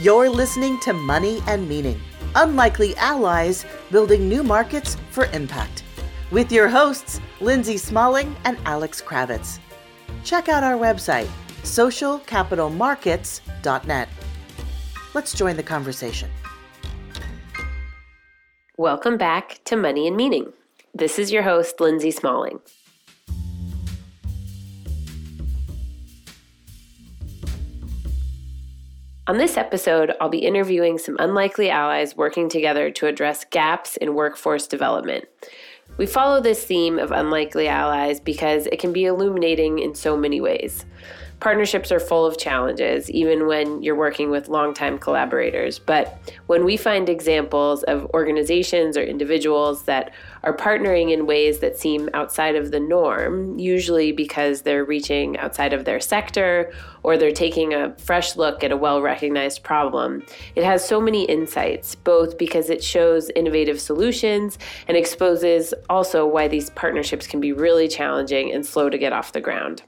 You're listening to Money and Meaning Unlikely Allies Building New Markets for Impact with your hosts, Lindsay Smalling and Alex Kravitz. Check out our website, socialcapitalmarkets.net. Let's join the conversation. Welcome back to Money and Meaning. This is your host, Lindsay Smalling. On this episode, I'll be interviewing some unlikely allies working together to address gaps in workforce development. We follow this theme of unlikely allies because it can be illuminating in so many ways. Partnerships are full of challenges, even when you're working with longtime collaborators. But when we find examples of organizations or individuals that are partnering in ways that seem outside of the norm, usually because they're reaching outside of their sector or they're taking a fresh look at a well recognized problem, it has so many insights, both because it shows innovative solutions and exposes also why these partnerships can be really challenging and slow to get off the ground.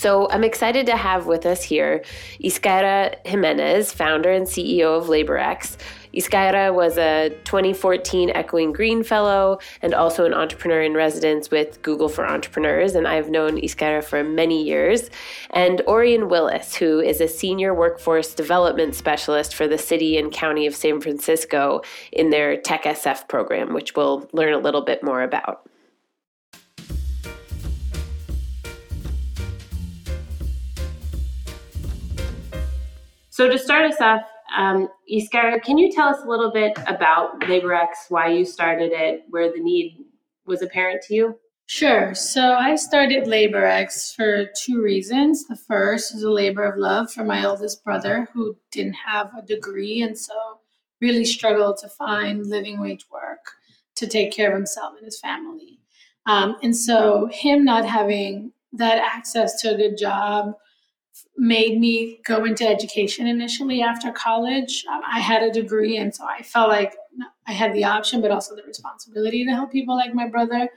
So I'm excited to have with us here Iscaira Jimenez, founder and CEO of LaborX. Iscaira was a 2014 Echoing Green Fellow and also an entrepreneur in residence with Google for Entrepreneurs. And I've known Iscaira for many years. And Orion Willis, who is a senior workforce development specialist for the city and county of San Francisco in their Tech SF program, which we'll learn a little bit more about. So to start us off, um, Iscaira, can you tell us a little bit about LaborX, why you started it, where the need was apparent to you? Sure. So I started LaborX for two reasons. The first is a labor of love for my oldest brother who didn't have a degree and so really struggled to find living wage work to take care of himself and his family. Um, and so him not having that access to a good job made me go into education initially after college. Um, I had a degree, and so I felt like I had the option, but also the responsibility to help people like my brother.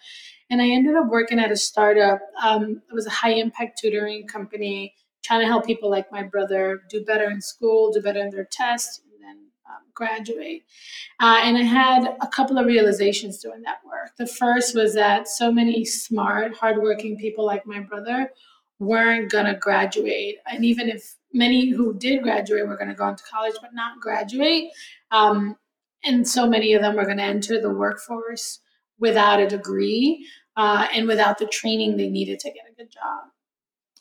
And I ended up working at a startup. Um, it was a high impact tutoring company, trying to help people like my brother do better in school, do better in their tests, and then um, graduate. Uh, and I had a couple of realizations doing that work. The first was that so many smart, hardworking people like my brother weren't going to graduate. And even if many who did graduate were going to go into college but not graduate, um, and so many of them were going to enter the workforce without a degree uh, and without the training they needed to get a good job.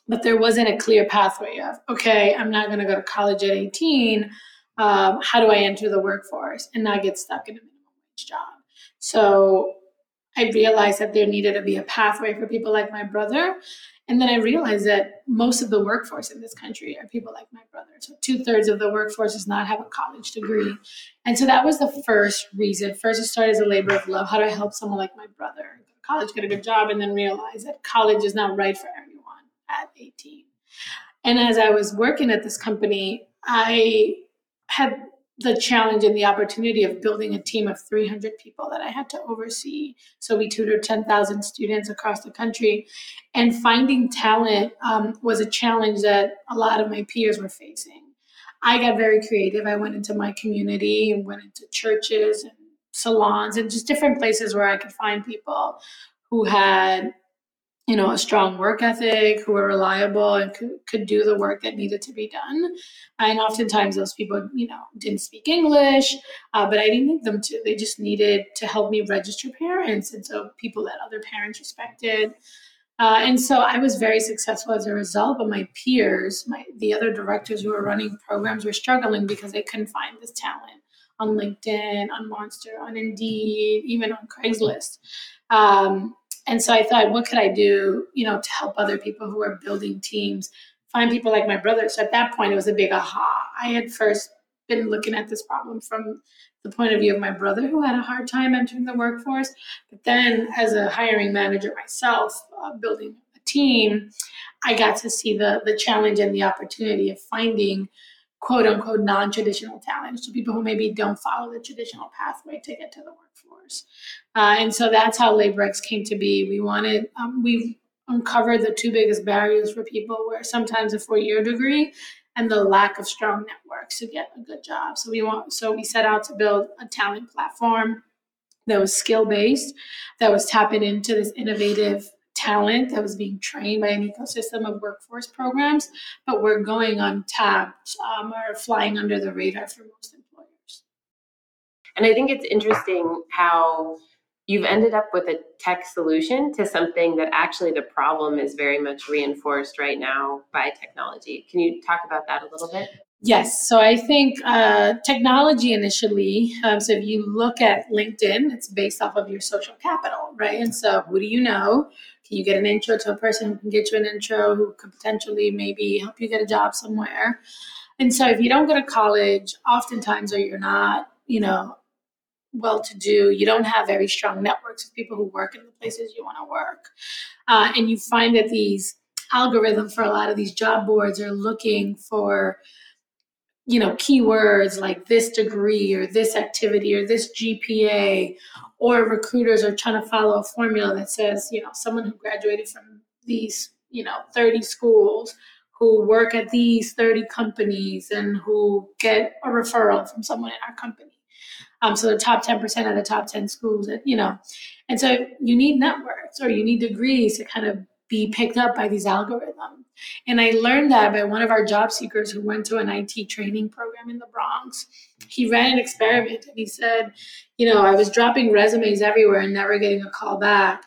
But there wasn't a clear pathway of, okay, I'm not going to go to college at 18. Um, how do I enter the workforce and not get stuck in a minimum wage job? So I realized that there needed to be a pathway for people like my brother and then I realized that most of the workforce in this country are people like my brother. So two thirds of the workforce does not have a college degree. And so that was the first reason. First, it started as a labor of love. How do I help someone like my brother go to college, get a good job, and then realize that college is not right for everyone at 18. And as I was working at this company, I had the challenge and the opportunity of building a team of 300 people that I had to oversee. So we tutored 10,000 students across the country. And finding talent um, was a challenge that a lot of my peers were facing. I got very creative. I went into my community and went into churches and salons and just different places where I could find people who had you know, a strong work ethic, who were reliable and could, could do the work that needed to be done. And oftentimes those people, you know, didn't speak English, uh, but I didn't need them to. They just needed to help me register parents. And so people that other parents respected. Uh, and so I was very successful as a result, but my peers, my the other directors who were running programs were struggling because they couldn't find this talent on LinkedIn, on Monster, on Indeed, even on Craigslist. Um, and so I thought, what could I do, you know, to help other people who are building teams find people like my brother? So at that point, it was a big aha. I had first been looking at this problem from the point of view of my brother who had a hard time entering the workforce. But then, as a hiring manager myself, uh, building a team, I got to see the the challenge and the opportunity of finding quote unquote non traditional talents to people who maybe don't follow the traditional pathway to get to the workforce. Uh, and so that's how LaborX came to be. We wanted, um, we uncovered the two biggest barriers for people where sometimes a four year degree and the lack of strong networks to get a good job. So we want so we set out to build a talent platform that was skill based, that was tapping into this innovative talent that was being trained by an ecosystem of workforce programs, but we're going untapped um, or flying under the radar for most employers. And I think it's interesting how you've ended up with a tech solution to something that actually the problem is very much reinforced right now by technology. Can you talk about that a little bit? Yes. So I think uh, technology initially, um, so if you look at LinkedIn, it's based off of your social capital, right? And so who do you know? Can you get an intro to a person who can get you an intro who could potentially maybe help you get a job somewhere? And so if you don't go to college, oftentimes, or you're not, you know, well to do, you don't have very strong networks of people who work in the places you want to work. Uh, and you find that these algorithms for a lot of these job boards are looking for you know keywords like this degree or this activity or this gpa or recruiters are trying to follow a formula that says you know someone who graduated from these you know 30 schools who work at these 30 companies and who get a referral from someone in our company. Um, so the top 10% of the top 10 schools that you know and so you need networks or you need degrees to kind of be picked up by these algorithms and I learned that by one of our job seekers who went to an IT training program in the Bronx. He ran an experiment and he said, you know, I was dropping resumes everywhere and never getting a call back.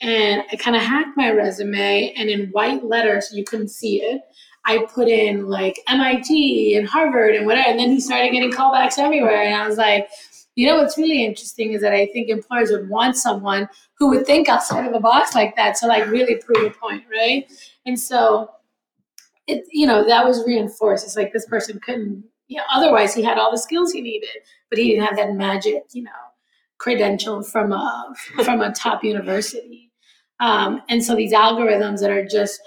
And I kind of hacked my resume and in white letters, so you couldn't see it. I put in like MIT and Harvard and whatever. And then he started getting callbacks everywhere. And I was like, you know what's really interesting is that I think employers would want someone who would think outside of the box like that to like really prove a point, right? And so it you know, that was reinforced. It's like this person couldn't you know, otherwise he had all the skills he needed, but he didn't have that magic, you know, credential from a from a top university. Um, and so these algorithms that are just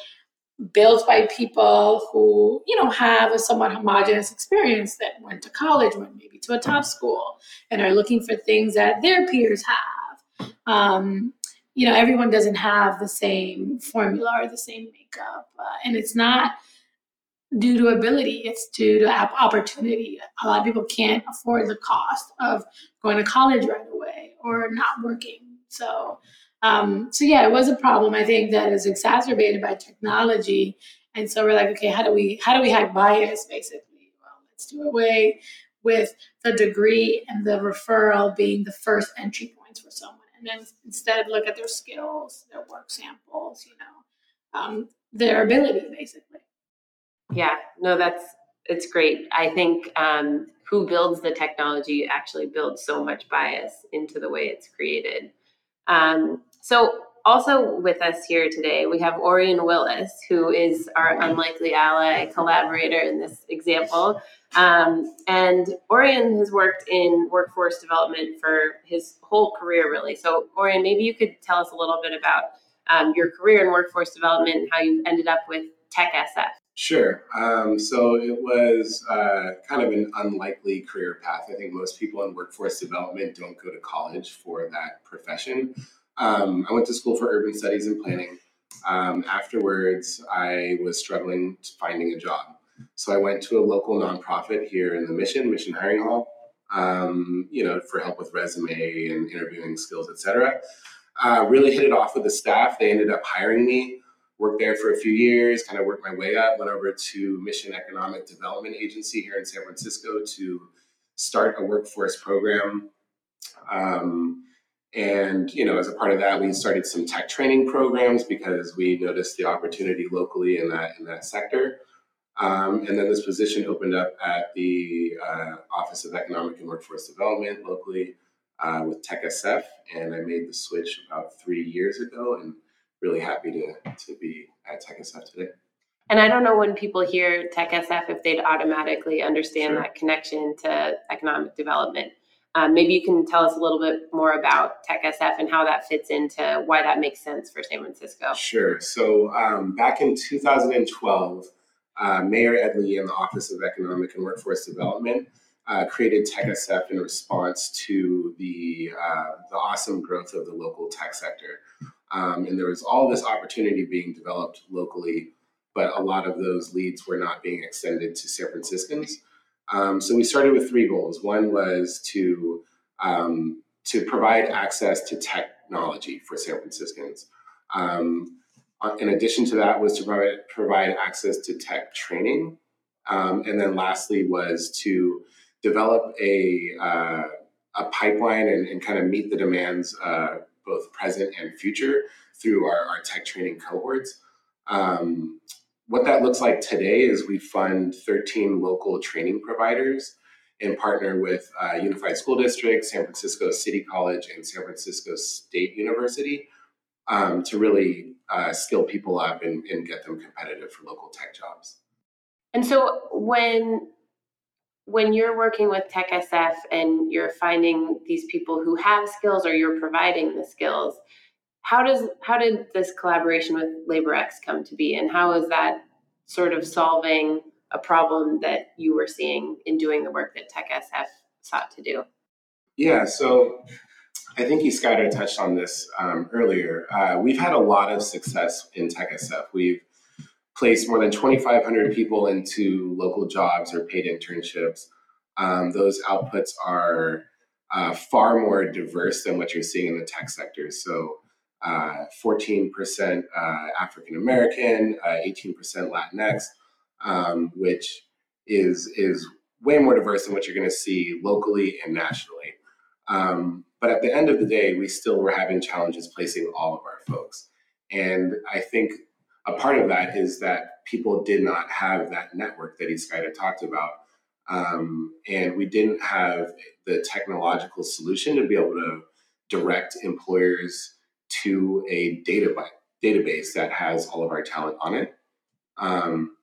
built by people who you know have a somewhat homogenous experience that went to college went maybe to a top school and are looking for things that their peers have. Um, you know everyone doesn't have the same formula or the same makeup uh, and it's not due to ability it's due to opportunity. A lot of people can't afford the cost of going to college right away or not working. So um, so yeah, it was a problem. I think that is exacerbated by technology, and so we're like, okay, how do we how do we hack bias? Basically, well, let's do away with the degree and the referral being the first entry points for someone, and then instead look at their skills, their work samples, you know, um, their ability, basically. Yeah, no, that's it's great. I think um, who builds the technology actually builds so much bias into the way it's created. Um, so, also with us here today, we have Orion Willis, who is our unlikely ally collaborator in this example. Um, and Orion has worked in workforce development for his whole career, really. So, Orion, maybe you could tell us a little bit about um, your career in workforce development and how you ended up with Tech SF. Sure. Um, so it was uh, kind of an unlikely career path. I think most people in workforce development don't go to college for that profession. Um, I went to school for urban studies and planning. Um, afterwards, I was struggling to finding a job. So I went to a local nonprofit here in the Mission, Mission Hiring Hall, um, you know, for help with resume and interviewing skills, etc. Uh, really hit it off with the staff. They ended up hiring me. Worked there for a few years, kind of worked my way up. Went over to Mission Economic Development Agency here in San Francisco to start a workforce program. Um, and you know, as a part of that, we started some tech training programs because we noticed the opportunity locally in that in that sector. Um, and then this position opened up at the uh, Office of Economic and Workforce Development locally uh, with TechSF, and I made the switch about three years ago, and really happy to to be at TechSF today. And I don't know when people hear TechSF if they'd automatically understand sure. that connection to economic development. Um, maybe you can tell us a little bit more about TechSF and how that fits into why that makes sense for San Francisco. Sure. So um, back in 2012, uh, Mayor Ed Lee and the Office of Economic and Workforce Development uh, created TechSF in response to the uh, the awesome growth of the local tech sector, um, and there was all this opportunity being developed locally but a lot of those leads were not being extended to San Franciscans. Um, so we started with three goals. One was to um, to provide access to technology for San Franciscans. Um, uh, in addition to that, was to provide, provide access to tech training, um, and then lastly was to develop a uh, a pipeline and, and, kind of meet the demands, uh, both present and future, through our, our tech training cohorts. Um, what that looks like today is we fund 13 local training providers and partner with uh, Unified School District, San Francisco City College, and San Francisco State University um, to really uh, skill people up and, and get them competitive for local tech jobs. And so when when you're working with Tech SF and you're finding these people who have skills or you're providing the skills, how does how did this collaboration with LaborX come to be and how is that sort of solving a problem that you were seeing in doing the work that TechSF sought to do? Yeah, so I think Iskyder touched on this um, earlier. Uh, we've had a lot of success in TechSF. We've placed more than 2,500 people into local jobs or paid internships. Um, those outputs are uh, far more diverse than what you're seeing in the tech sector. So, 14% uh, African American, 18% uh, Latinx, um, which is is way more diverse than what you're going to see locally and nationally. Um, but at the end of the day, we still were having challenges placing all of our folks. And I think a part of that is that people did not have that network that Iskyder talked about. Um, and we didn't have the technological solution to be able to direct employers to a data database that has all of our talent on it. Um,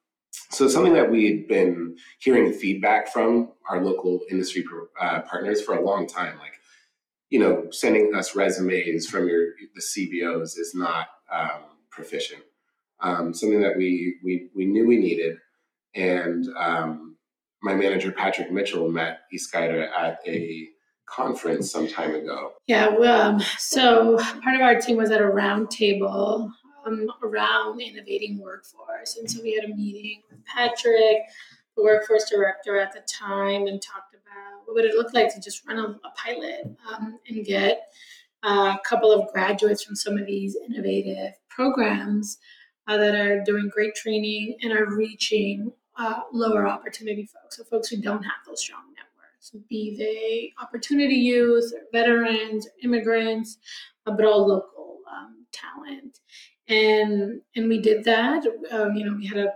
so something that we'd been hearing feedback from our local industry uh, partners for a long time, like you know, sending us resumes from your the CBOs is not um, proficient um, something that we, we, we knew we needed. And um, my manager, Patrick Mitchell, met Iskyder at a conference some time ago. Yeah, well, um, so part of our team was at a roundtable um, around innovating workforce. And so we had a meeting with Patrick, the workforce director at the time, and talked about what would it look like to just run a, a pilot um, and get a couple of graduates from some of these innovative programs uh, that are doing great training and are reaching uh, lower opportunity folks, so folks who don't have those strong networks, be they opportunity youth or veterans or immigrants, uh, but all local um, talent. And and we did that. Um, you know, we had a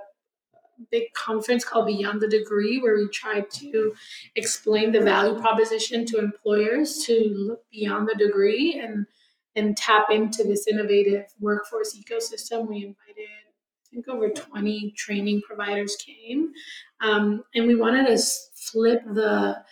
big conference called Beyond the Degree, where we tried to explain the value proposition to employers to look beyond the degree and and tap into this innovative workforce ecosystem. We invited, I think, over 20 training providers came, um, and we wanted to flip the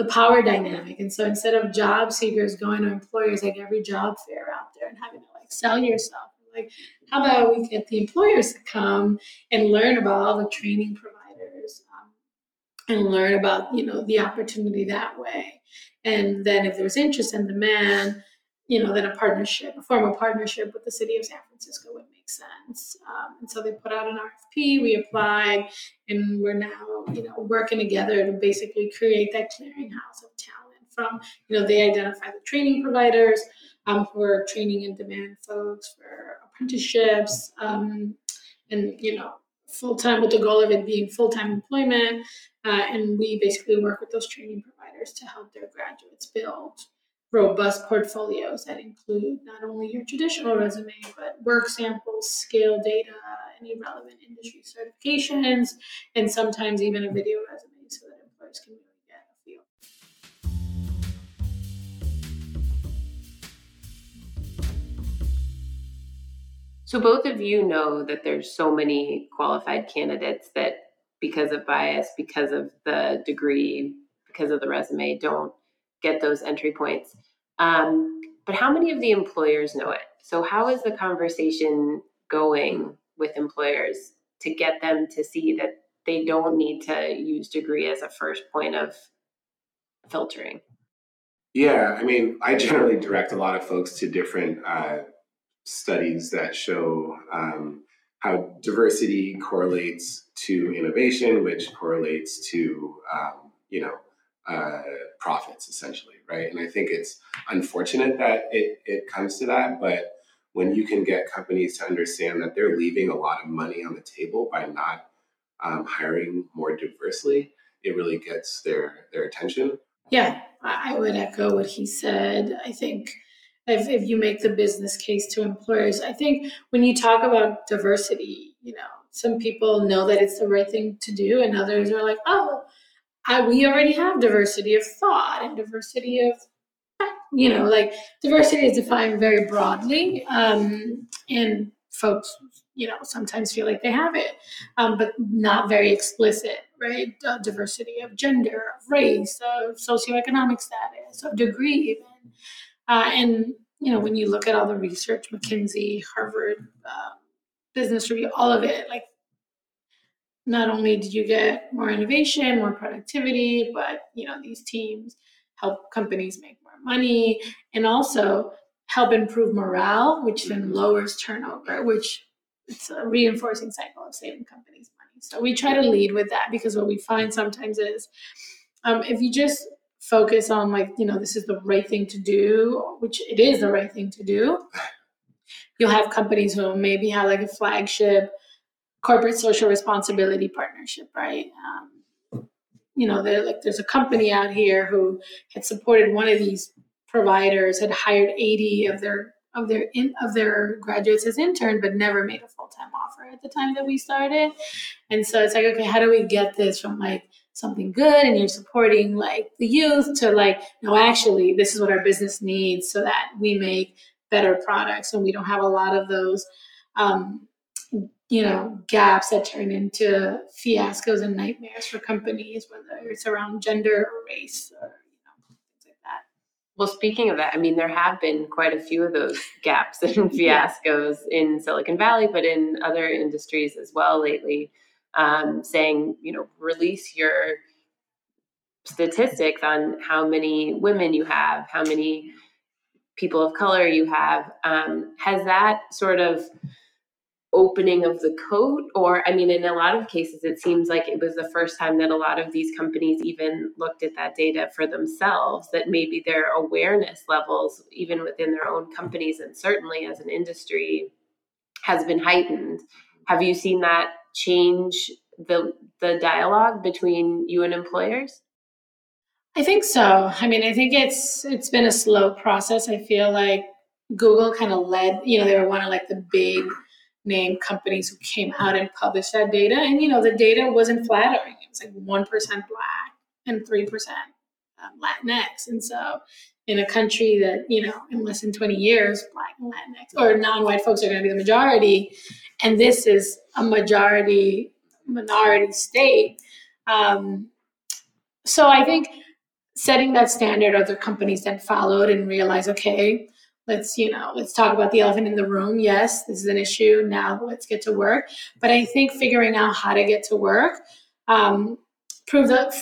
the power dynamic. And so instead of job seekers going to employers like every job fair out there and having to like sell yourself, like how about we get the employers to come and learn about all the training providers um, and learn about you know the opportunity that way. And then if there's interest and demand, you know, then a partnership, a formal partnership with the city of San Francisco would make sense. Um, and so they put out an RFP, we applied, and we're now, you know, working together to basically create that clearinghouse of talent from, you know, they identify the training providers um, who are training in demand folks for apprenticeships um, and, you know, full time with the goal of it being full time employment. Uh, and we basically work with those training providers to help their graduates build robust portfolios that include not only your traditional resume, but work samples, scale data, any relevant industry certifications, and sometimes even a video resume so that employers can really get a feel. So both of you know that there's so many qualified candidates that because of bias, because of the degree, because of the resume, don't get those entry points. Um, but how many of the employers know it? So, how is the conversation going with employers to get them to see that they don't need to use degree as a first point of filtering? Yeah, I mean, I generally direct a lot of folks to different uh, studies that show um, how diversity correlates to innovation, which correlates to um, you know uh, profits essentially, right? And I think it's unfortunate that it, it comes to that, but when you can get companies to understand that they're leaving a lot of money on the table by not um, hiring more diversely, it really gets their their attention. Yeah, I would echo what he said. I think if, if you make the business case to employers, I think when you talk about diversity, you know, some people know that it's the right thing to do, and others are like, oh, I, we already have diversity of thought and diversity of you know like diversity is defined very broadly um, and folks you know sometimes feel like they have it um, but not very explicit right? Uh, diversity of gender of race of socioeconomic status of degree even. Uh, and you know when you look at all the research mckinsey harvard uh, business review all of it like not only did you get more innovation, more productivity, but you know these teams help companies make more money and also help improve morale, which then lowers turnover, which it's a reinforcing cycle of saving companies money. So we try to lead with that because what we find sometimes is um, if you just focus on like you know this is the right thing to do, which it is the right thing to do, you'll have companies who maybe have like a flagship corporate social responsibility partnership, right? Um, you know, like there's a company out here who had supported one of these providers, had hired 80 of their of their in, of their graduates as intern, but never made a full time offer at the time that we started. And so it's like, okay, how do we get this from like something good and you're supporting like the youth to like, no, actually, this is what our business needs so that we make better products and we don't have a lot of those um, you know gaps that turn into fiascos and nightmares for companies whether it's around gender or race or you know things like that well speaking of that i mean there have been quite a few of those gaps and fiascos yeah. in silicon valley but in other industries as well lately um, saying you know release your statistics on how many women you have how many people of color you have um, has that sort of opening of the code or i mean in a lot of cases it seems like it was the first time that a lot of these companies even looked at that data for themselves that maybe their awareness levels even within their own companies and certainly as an industry has been heightened. Have you seen that change the the dialogue between you and employers? I think so. I mean i think it's it's been a slow process. I feel like google kind of led you know they were one of like the big name companies who came out and published that data. And, you know, the data wasn't flattering. It was like 1% black and 3% um, Latinx. And so in a country that, you know, in less than 20 years, black and Latinx or non-white folks are going to be the majority. And this is a majority minority state. Um, so I think setting that standard, other companies then followed and realized, okay, let's you know let's talk about the elephant in the room. Yes this is an issue. Now let's get to work. But i think figuring out how to get to work um, proved that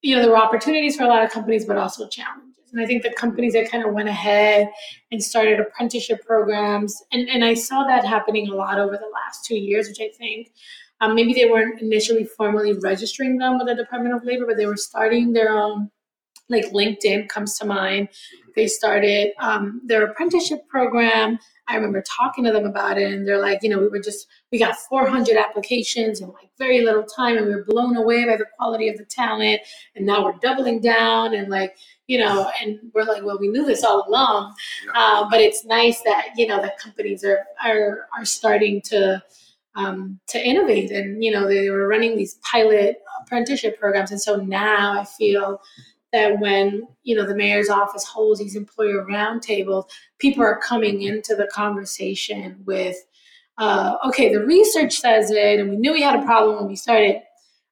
you know there were opportunities for a lot of companies but also challenges. And i think the companies that kind of went ahead and started apprenticeship programs and, and i saw that happening a lot over the last two years which i think um, maybe they weren't initially formally registering them with the department of labor but they were starting their own like linkedin comes to mind they started um, their apprenticeship program. I remember talking to them about it, and they're like, you know, we were just, we got 400 applications in like very little time, and we were blown away by the quality of the talent. And now we're doubling down, and like, you know, and we're like, well, we knew this all along, uh, but it's nice that you know that companies are are are starting to. Um, to innovate and you know they were running these pilot apprenticeship programs and so now i feel that when you know the mayor's office holds these employer roundtables, people are coming into the conversation with, uh, okay, the research says it, and we knew we had a problem when we started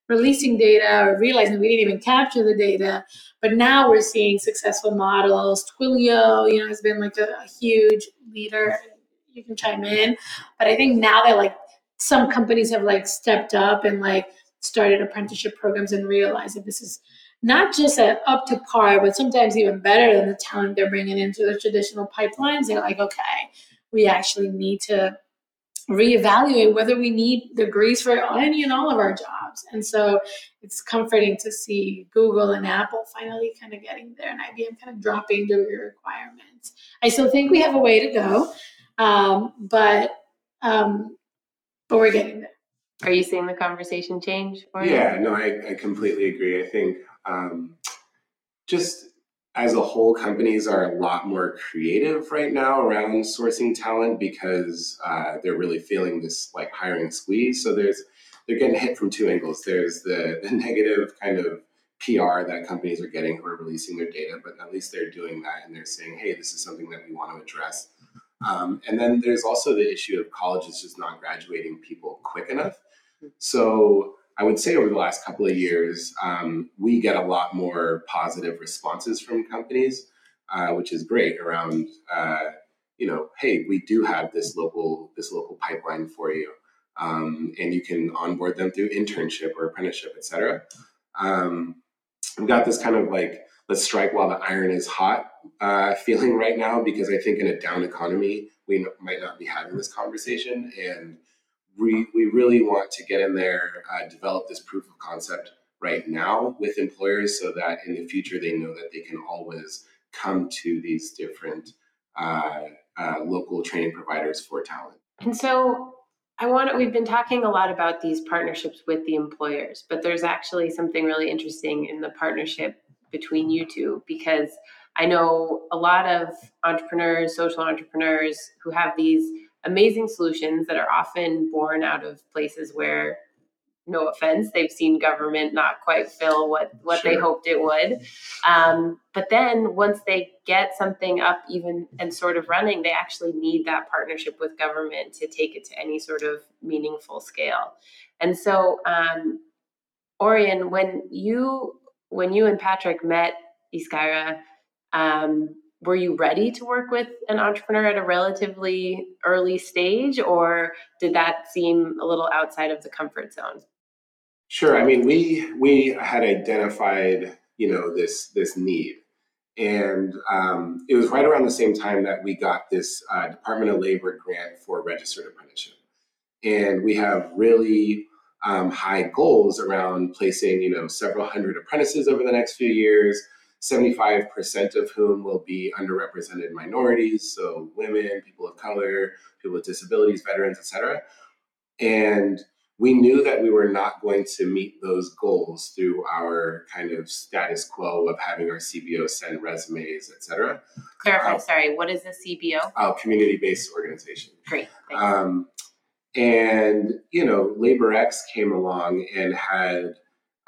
releasing data or realizing we didn't even capture the data. But now we're seeing successful models. Twilio, you know, has been like a, a huge leader. You can chime in, but I think now that like some companies have like stepped up and like started apprenticeship programs and realized that this is not just at up to par, but sometimes even better than the talent they're bringing into the traditional pipelines. They're like, okay, we actually need to reevaluate whether we need degrees for any and all of our jobs. And so it's comforting to see Google and Apple finally kind of getting there and IBM kind of dropping degree requirements. I still think we have a way to go, um, but um, but we're getting there. Are you seeing the conversation change? Yeah, no, I, I completely agree. I think um, just as a whole, companies are a lot more creative right now around sourcing talent because uh, they're really feeling this like hiring squeeze. So there's they're getting hit from two angles. There's the, the negative kind of PR that companies are getting who are releasing their data, but at least they're doing that and they're saying, hey, this is something that we want to address. Um, and then there's also the issue of colleges just not graduating people quick enough. So I would say over the last couple of years, um, we get a lot more positive responses from companies, uh, which is great around, uh, you know, hey, we do have this local this local pipeline for you, um, and you can onboard them through internship or apprenticeship, etc. Um, we've got this kind of like let's strike while the iron is hot uh, feeling right now because I think in a down economy we might not be having this conversation and we, we really want to get in there, uh, develop this proof of concept right now with employers so that in the future they know that they can always come to these different uh, uh, local training providers for talent. And so I want we've been talking a lot about these partnerships with the employers, but there's actually something really interesting in the partnership between you two because I know a lot of entrepreneurs, social entrepreneurs who have these amazing solutions that are often born out of places where no offense they've seen government not quite fill what what sure. they hoped it would um, but then once they get something up even and sort of running they actually need that partnership with government to take it to any sort of meaningful scale and so um, orion when you when you and patrick met Iscaira, um, were you ready to work with an entrepreneur at a relatively early stage or did that seem a little outside of the comfort zone? Sure i mean we we had identified you know this this need. And um, it was right around the same time that we got this uh, department of labor grant for registered apprenticeship. And we have really um, high goals around placing you know several hundred apprentices over the next few years 75% of whom will be underrepresented minorities, so women, people of color, people with disabilities, veterans, etc. And we knew that we were not going to meet those goals through our kind of status quo of having our CBO send resumes, etc. Clarify, uh, sorry, what is a CBO? Oh, community-based organization. Great. Um, and you know, LaborX came along and had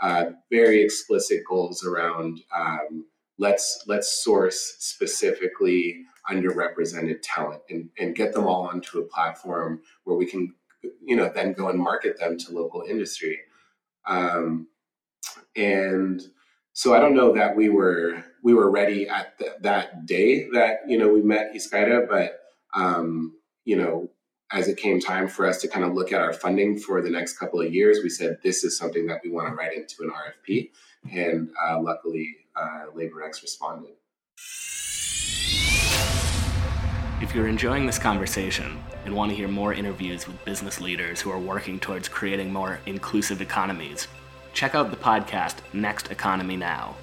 uh, very explicit goals around um, let's let's source specifically underrepresented talent and, and get them all onto a platform where we can you know then go and market them to local industry. Um, and so i don't know that we were we were ready at th- that day that you know we met Iscaira, but um, you know as it came time for us to kind of look at our funding for the next couple of years, we said this is something that we want to write into an RFP. And uh, luckily, uh, LaborX responded. If you're enjoying this conversation and want to hear more interviews with business leaders who are working towards creating more inclusive economies, check out the podcast Next Economy Now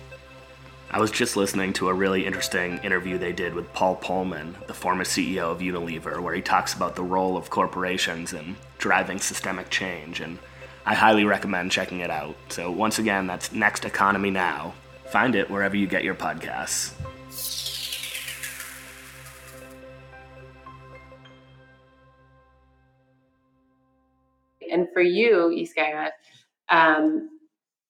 I was just listening to a really interesting interview they did with Paul Polman, the former CEO of Unilever, where he talks about the role of corporations in driving systemic change, and I highly recommend checking it out. So, once again, that's Next Economy Now. Find it wherever you get your podcasts. And for you, Iscaira, um,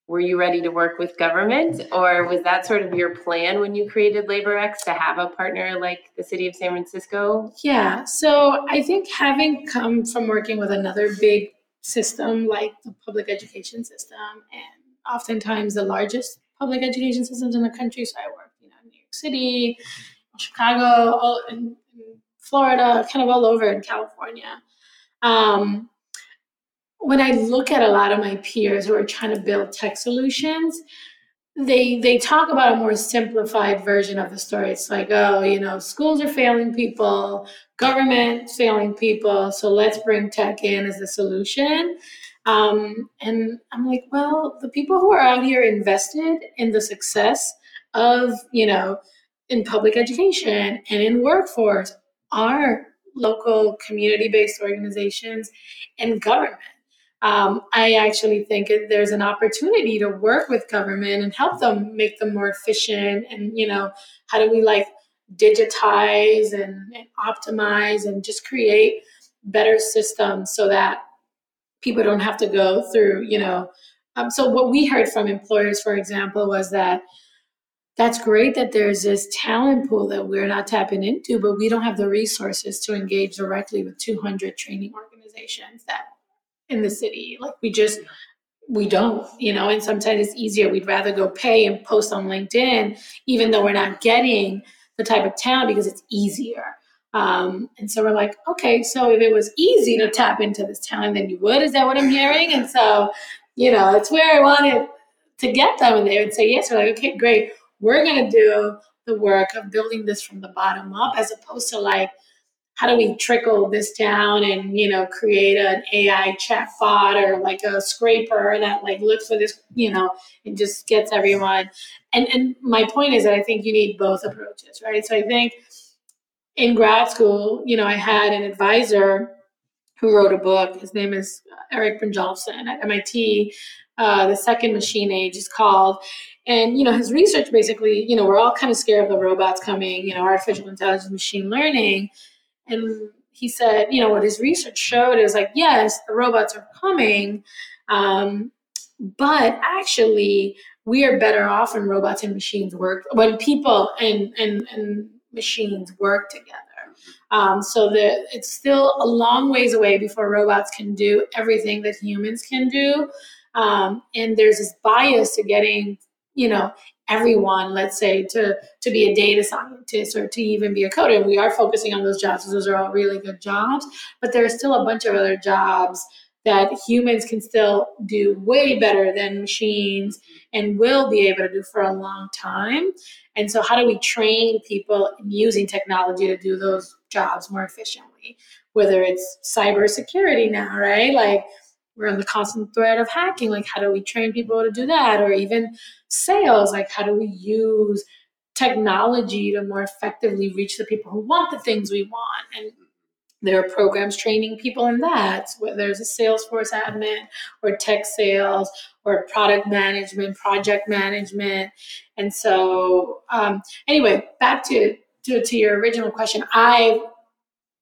were you ready to work with government or was that sort of your plan when you created LaborX to have a partner like the city of San Francisco? Yeah, so I think having come from working with another big system like the public education system and oftentimes the largest public education systems in the country, so I worked, you know, in New York City, Chicago, all in, in Florida, kind of all over in California. Um, when I look at a lot of my peers who are trying to build tech solutions, they they talk about a more simplified version of the story. It's like, oh, you know, schools are failing people, government failing people, so let's bring tech in as a solution. Um, and I'm like, well, the people who are out here invested in the success of, you know, in public education and in workforce are local community-based organizations and government um, I actually think there's an opportunity to work with government and help them make them more efficient. And, you know, how do we like digitize and, and optimize and just create better systems so that people don't have to go through, you know. Um, so, what we heard from employers, for example, was that that's great that there's this talent pool that we're not tapping into, but we don't have the resources to engage directly with 200 training organizations that in the city. Like we just we don't, you know, and sometimes it's easier. We'd rather go pay and post on LinkedIn, even though we're not getting the type of talent because it's easier. Um, and so we're like, okay, so if it was easy to tap into this talent, then you would. Is that what I'm hearing? And so, you know, it's where I wanted to get them, and they would say yes. We're like, okay, great. We're gonna do the work of building this from the bottom up, as opposed to like how do we trickle this down and you know create an AI chatbot or like a scraper that like looks for this you know and just gets everyone? And and my point is that I think you need both approaches right? So I think in grad school you know I had an advisor who wrote a book. His name is Eric Brynjolfsson at MIT uh, the second machine age is called. And you know his research basically you know we're all kind of scared of the robots coming you know artificial intelligence machine learning and he said, you know, what his research showed is like, yes, the robots are coming, um, but actually, we are better off when robots and machines work, when people and, and, and machines work together. Um, so that it's still a long ways away before robots can do everything that humans can do. Um, and there's this bias to getting, you know, everyone, let's say, to to be a data scientist or to even be a coder. And we are focusing on those jobs. Those are all really good jobs, but there are still a bunch of other jobs that humans can still do way better than machines and will be able to do for a long time. And so, how do we train people in using technology to do those jobs more efficiently? Whether it's cybersecurity now, right? Like we're in the constant threat of hacking like how do we train people to do that? Or even sales like how do we use technology to more effectively reach the people who want the things we want? And there are programs training people in that whether there's a salesforce admin or tech sales or product management project management. And so um, anyway back to, to to your original question i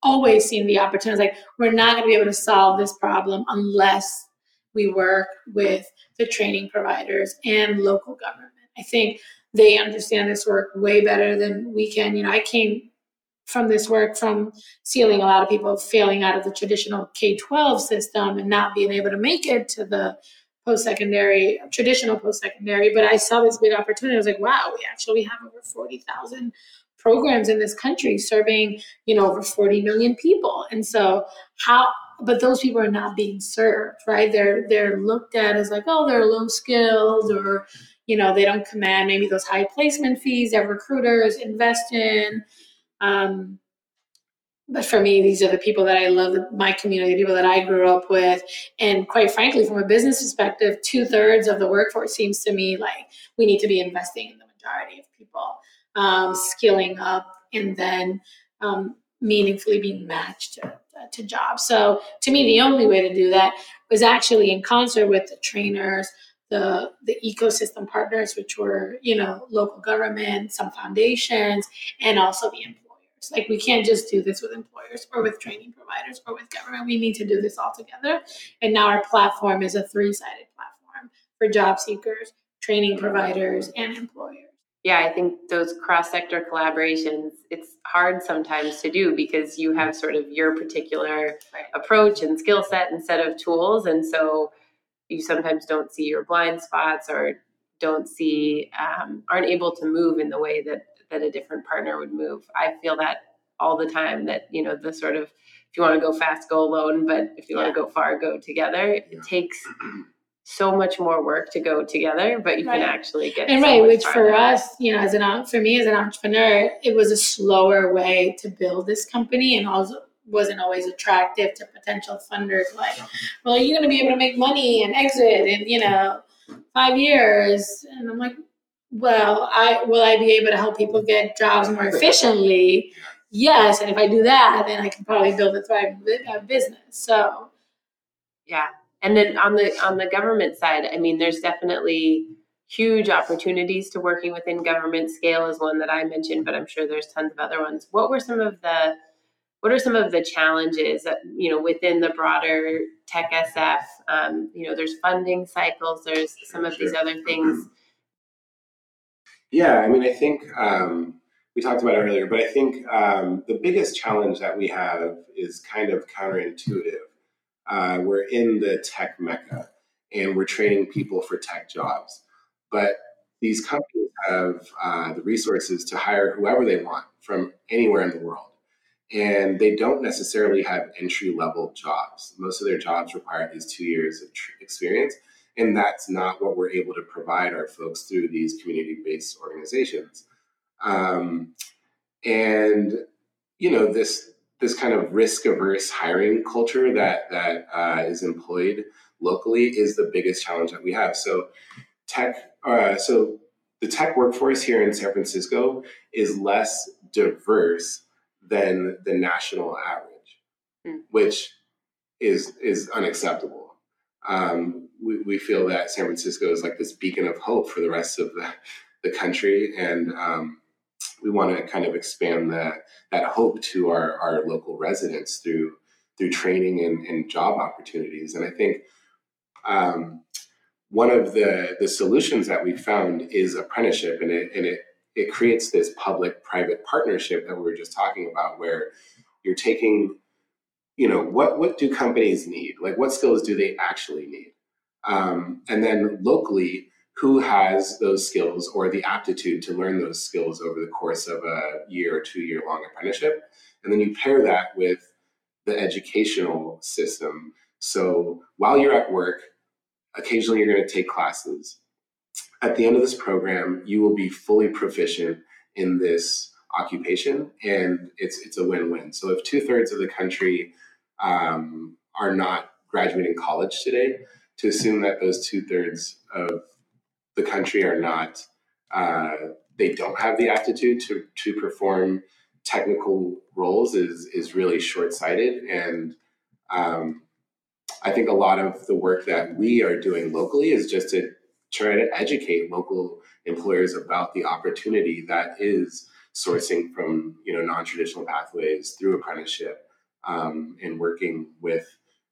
always seen the opportunity like we're not going to be able to solve this problem unless we work with the training providers and local government. I think they understand this work way better than we can. You know, I came from this work from seeing a lot of people failing out of the traditional K 12 system and not being able to make it to the post secondary, traditional post secondary. But I saw this big opportunity. I was like, wow, we actually have over 40,000 programs in this country serving, you know, over 40 million people. And so how but those people are not being served, right? They're they're looked at as like, oh, they're low skilled or you know, they don't command maybe those high placement fees that recruiters invest in. Um, but for me, these are the people that I love, my community, the people that I grew up with. And quite frankly, from a business perspective, two thirds of the workforce seems to me like we need to be investing in the majority of um, skilling up and then um, meaningfully being matched to, uh, to jobs. So to me, the only way to do that was actually in concert with the trainers, the the ecosystem partners, which were you know local government, some foundations, and also the employers. Like we can't just do this with employers or with training providers or with government. We need to do this all together. And now our platform is a three sided platform for job seekers, training providers, and employers yeah, I think those cross sector collaborations, it's hard sometimes to do because you have sort of your particular approach and skill set and set of tools. And so you sometimes don't see your blind spots or don't see, um, aren't able to move in the way that, that a different partner would move. I feel that all the time that, you know, the sort of, if you want to go fast, go alone, but if you yeah. want to go far, go together. It takes so much more work to go together, but you Right. can actually get and so right which for us you know as an for me as an entrepreneur it was a slower way to build this company and also wasn't always attractive to potential funders like well you're going to be able to make money and exit in you know five years and i'm like well i will i be able to help people get jobs more efficiently yes and if i do that then i can probably build a thriving uh, business so Yeah. And then on the on the government side, I mean there's definitely huge opportunities to working within government scale is one that I mentioned, but I'm sure there's tons of other ones. What were some of the what are some of the challenges that you know within the broader tech SF? Um, you know, there's funding cycles, there's some of these other things. Yeah, I mean, I think um, we talked about it earlier, but I think um, the biggest challenge that we have is kind of counterintuitive. Uh, we're in the tech mecca and we're training people for tech jobs, but these companies have uh, the resources to hire whoever they want from anywhere in the world. And they don't necessarily have entry level jobs. Most of their jobs require least two years of tr- experience. And that's not what we're able to provide our folks through these community based organizations. Um, and, you know, this, this kind of risk averse hiring culture that, that uh, is employed locally is the biggest challenge that we have. So, tech, uh, so the tech workforce here in San Francisco is less diverse than the national average, Hmm. which is is unacceptable. Um, we, we feel that San Francisco is like this beacon of hope for the rest of the, the country, and um, we want to kind of expand that that hope to our, our local residents through through training and, and job opportunities. And I think um, one of the the solutions that we found is apprenticeship, and it and it it creates this public private partnership that we were just talking about, where you're taking you know what what do companies need like what skills do they actually need um, and then locally who has those skills or the aptitude to learn those skills over the course of a year or two year long apprenticeship. And then you pair that with the educational system. So while you're at work occasionally you're going to take classes. At the end of this program you will be fully proficient in this occupation and it's it's a win-win. So if two-thirds of the country um, are not graduating college today, to assume that those two thirds of the country are not, uh, they don't have the aptitude to, to perform technical roles is, is really short sighted. And um, I think a lot of the work that we are doing locally is just to try to educate local employers about the opportunity that is sourcing from you know non-traditional pathways through apprenticeship um, and working with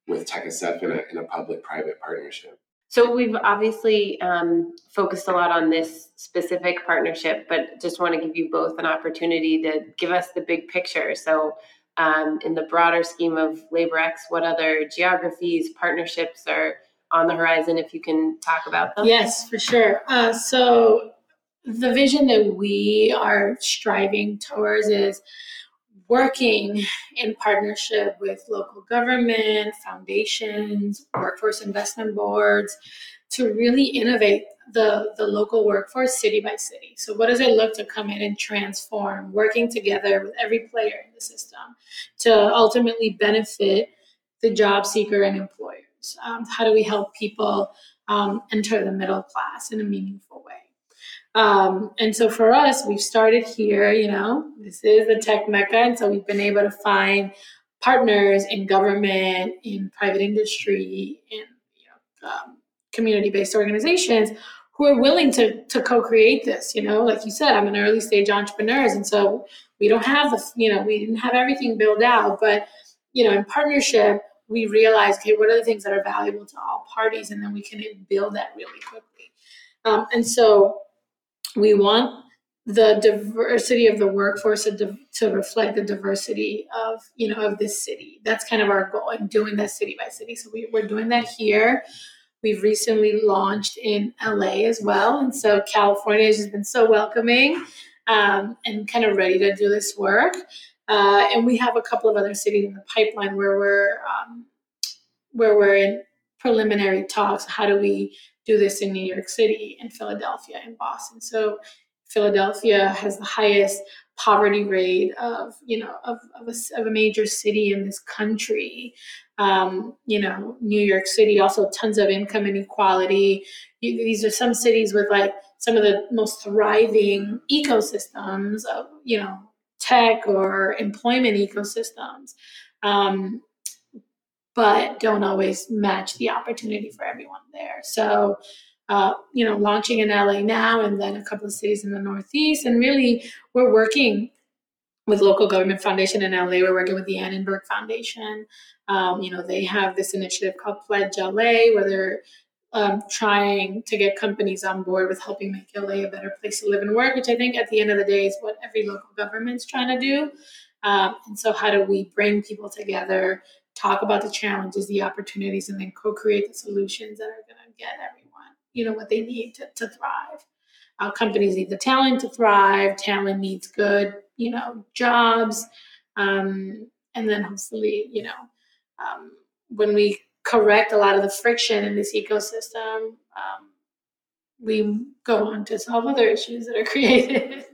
with TechSF in a, in a public-private partnership. So we've obviously um, focused a lot on this specific partnership, but just want to give you both an opportunity to give us the big picture. So, um, in the broader scheme of LaborX, what other geographies, partnerships are on the horizon? If you can talk about them. Yes, for sure. Uh, so the vision that we are striving towards is working in partnership with local government, foundations, workforce investment boards to really innovate the, the local workforce city by city. So, what does it look to come in and transform, working together with every player in the system to ultimately benefit the job seeker and employers? Um, how do we help people um, enter the middle class in a meaningful way? Um, and so for us, we've started here, you know, this is the tech mecca. And so we've been able to find partners in government, in private industry, in you know, um, community based organizations who are willing to, to co create this. You know, like you said, I'm an early stage entrepreneurs. And so we don't have the, you know, we didn't have everything built out. But, you know, in partnership, we realize, okay, what are the things that are valuable to all parties? And then we can build that really quickly. Um, and so we want the diversity of the workforce to, to reflect the diversity of you know of this city. That's kind of our goal and doing that city by city. So we, we're doing that here. We've recently launched in la as well. And so california has just been so welcoming um, and kind of ready to do this work. Uh, and we have a couple of other cities in the pipeline where we're um, where we're in preliminary talks. How do we do this in New York City and Philadelphia and Boston? So Philadelphia has the highest poverty rate of you know of, of, a, of a major city in this country. Um, you know new york city also tons of income inequality. You, these are some cities with like some of the most thriving ecosystems of you know tech or employment ecosystems. Um, but don't always match the opportunity for everyone there so uh, you know, launching in LA now and then a couple of cities in the Northeast. And really, we're working with local government foundation in LA. We're working with the Annenberg Foundation. Um, you know, they have this initiative called Pledge LA, where they're um, trying to get companies on board with helping make LA a better place to live and work, which I think at the end of the day is what every local government's trying to do. Um, and so, how do we bring people together, talk about the challenges, the opportunities, and then co-create the solutions that are going to get everyone you know what they need to, to thrive. Uh, companies need the talent to thrive talent needs good you know jobs um, and then hopefully you know um, when we correct a lot of the friction in this ecosystem um, we go on to solve other issues that are created.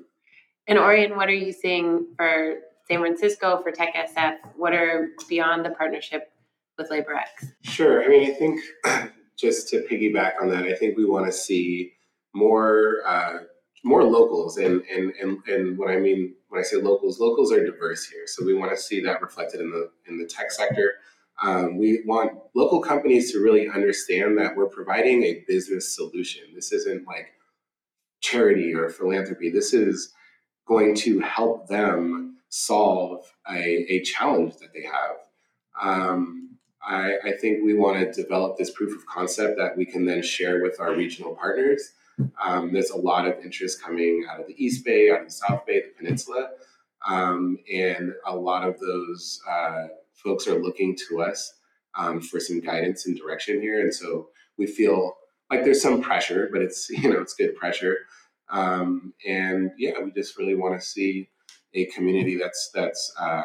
And orion what are you seeing for san francisco for tech sf what are beyond the partnership with laborx sure i mean i think just to piggyback on that, I think we want to see more uh, more locals, and and and and what I mean when I say locals, locals are diverse here, so we want to see that reflected in the in the tech sector. Um, we want local companies to really understand that we're providing a business solution. This isn't like charity or philanthropy. This is going to help them solve a, a challenge that they have. Um, I, I think we want to develop this proof of concept that we can then share with our regional partners. Um, there's a lot of interest coming out of the East Bay, out of the South Bay, the Peninsula, um, and a lot of those uh, folks are looking to us um, for some guidance and direction here. And so we feel like there's some pressure, but it's you know it's good pressure. Um, and yeah, we just really want to see a community that's that's uh,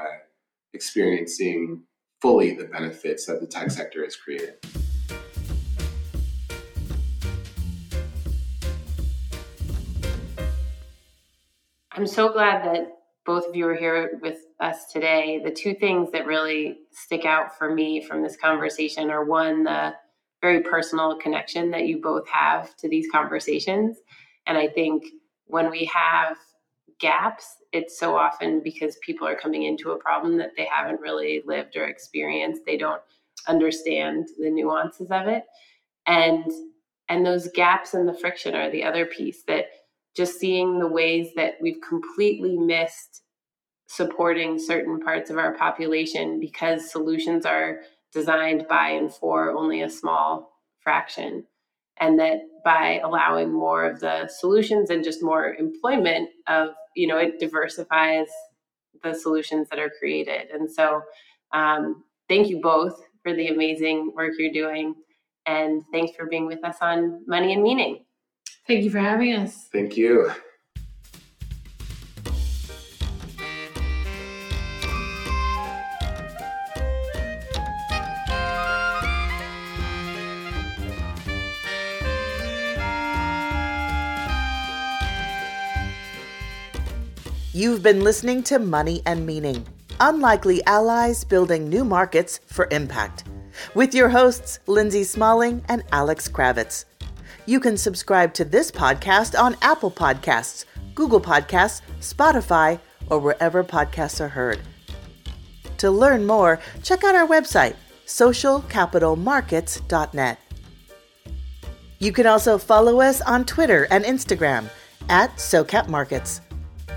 experiencing fully the benefits that the tech sector has created. I'm so glad that both of you are here with us today. The two things that really stick out for me from this conversation are one, the very personal connection that you both have to these conversations. And I think when we have gaps, it's so often because people are coming into a problem that they haven't really lived or experienced. They don't understand the nuances of it. And and those gaps and the friction are the other piece that just seeing the ways that we've completely missed supporting certain parts of our population because solutions are designed by and for only a small fraction and that by allowing more of the solutions and just more employment of you know it diversifies the solutions that are created. And so um, thank you both for the amazing work you're doing. And thanks for being with us on money and meaning. Thank you for having us. Thank you You've been listening to Money and Meaning Unlikely Allies Building New Markets for Impact with your hosts, Lindsay Smalling and Alex Kravitz. You can subscribe to this podcast on Apple Podcasts, Google Podcasts, Spotify, or wherever podcasts are heard. To learn more, check out our website, socialcapitalmarkets.net. You can also follow us on Twitter and Instagram at SoCapMarkets.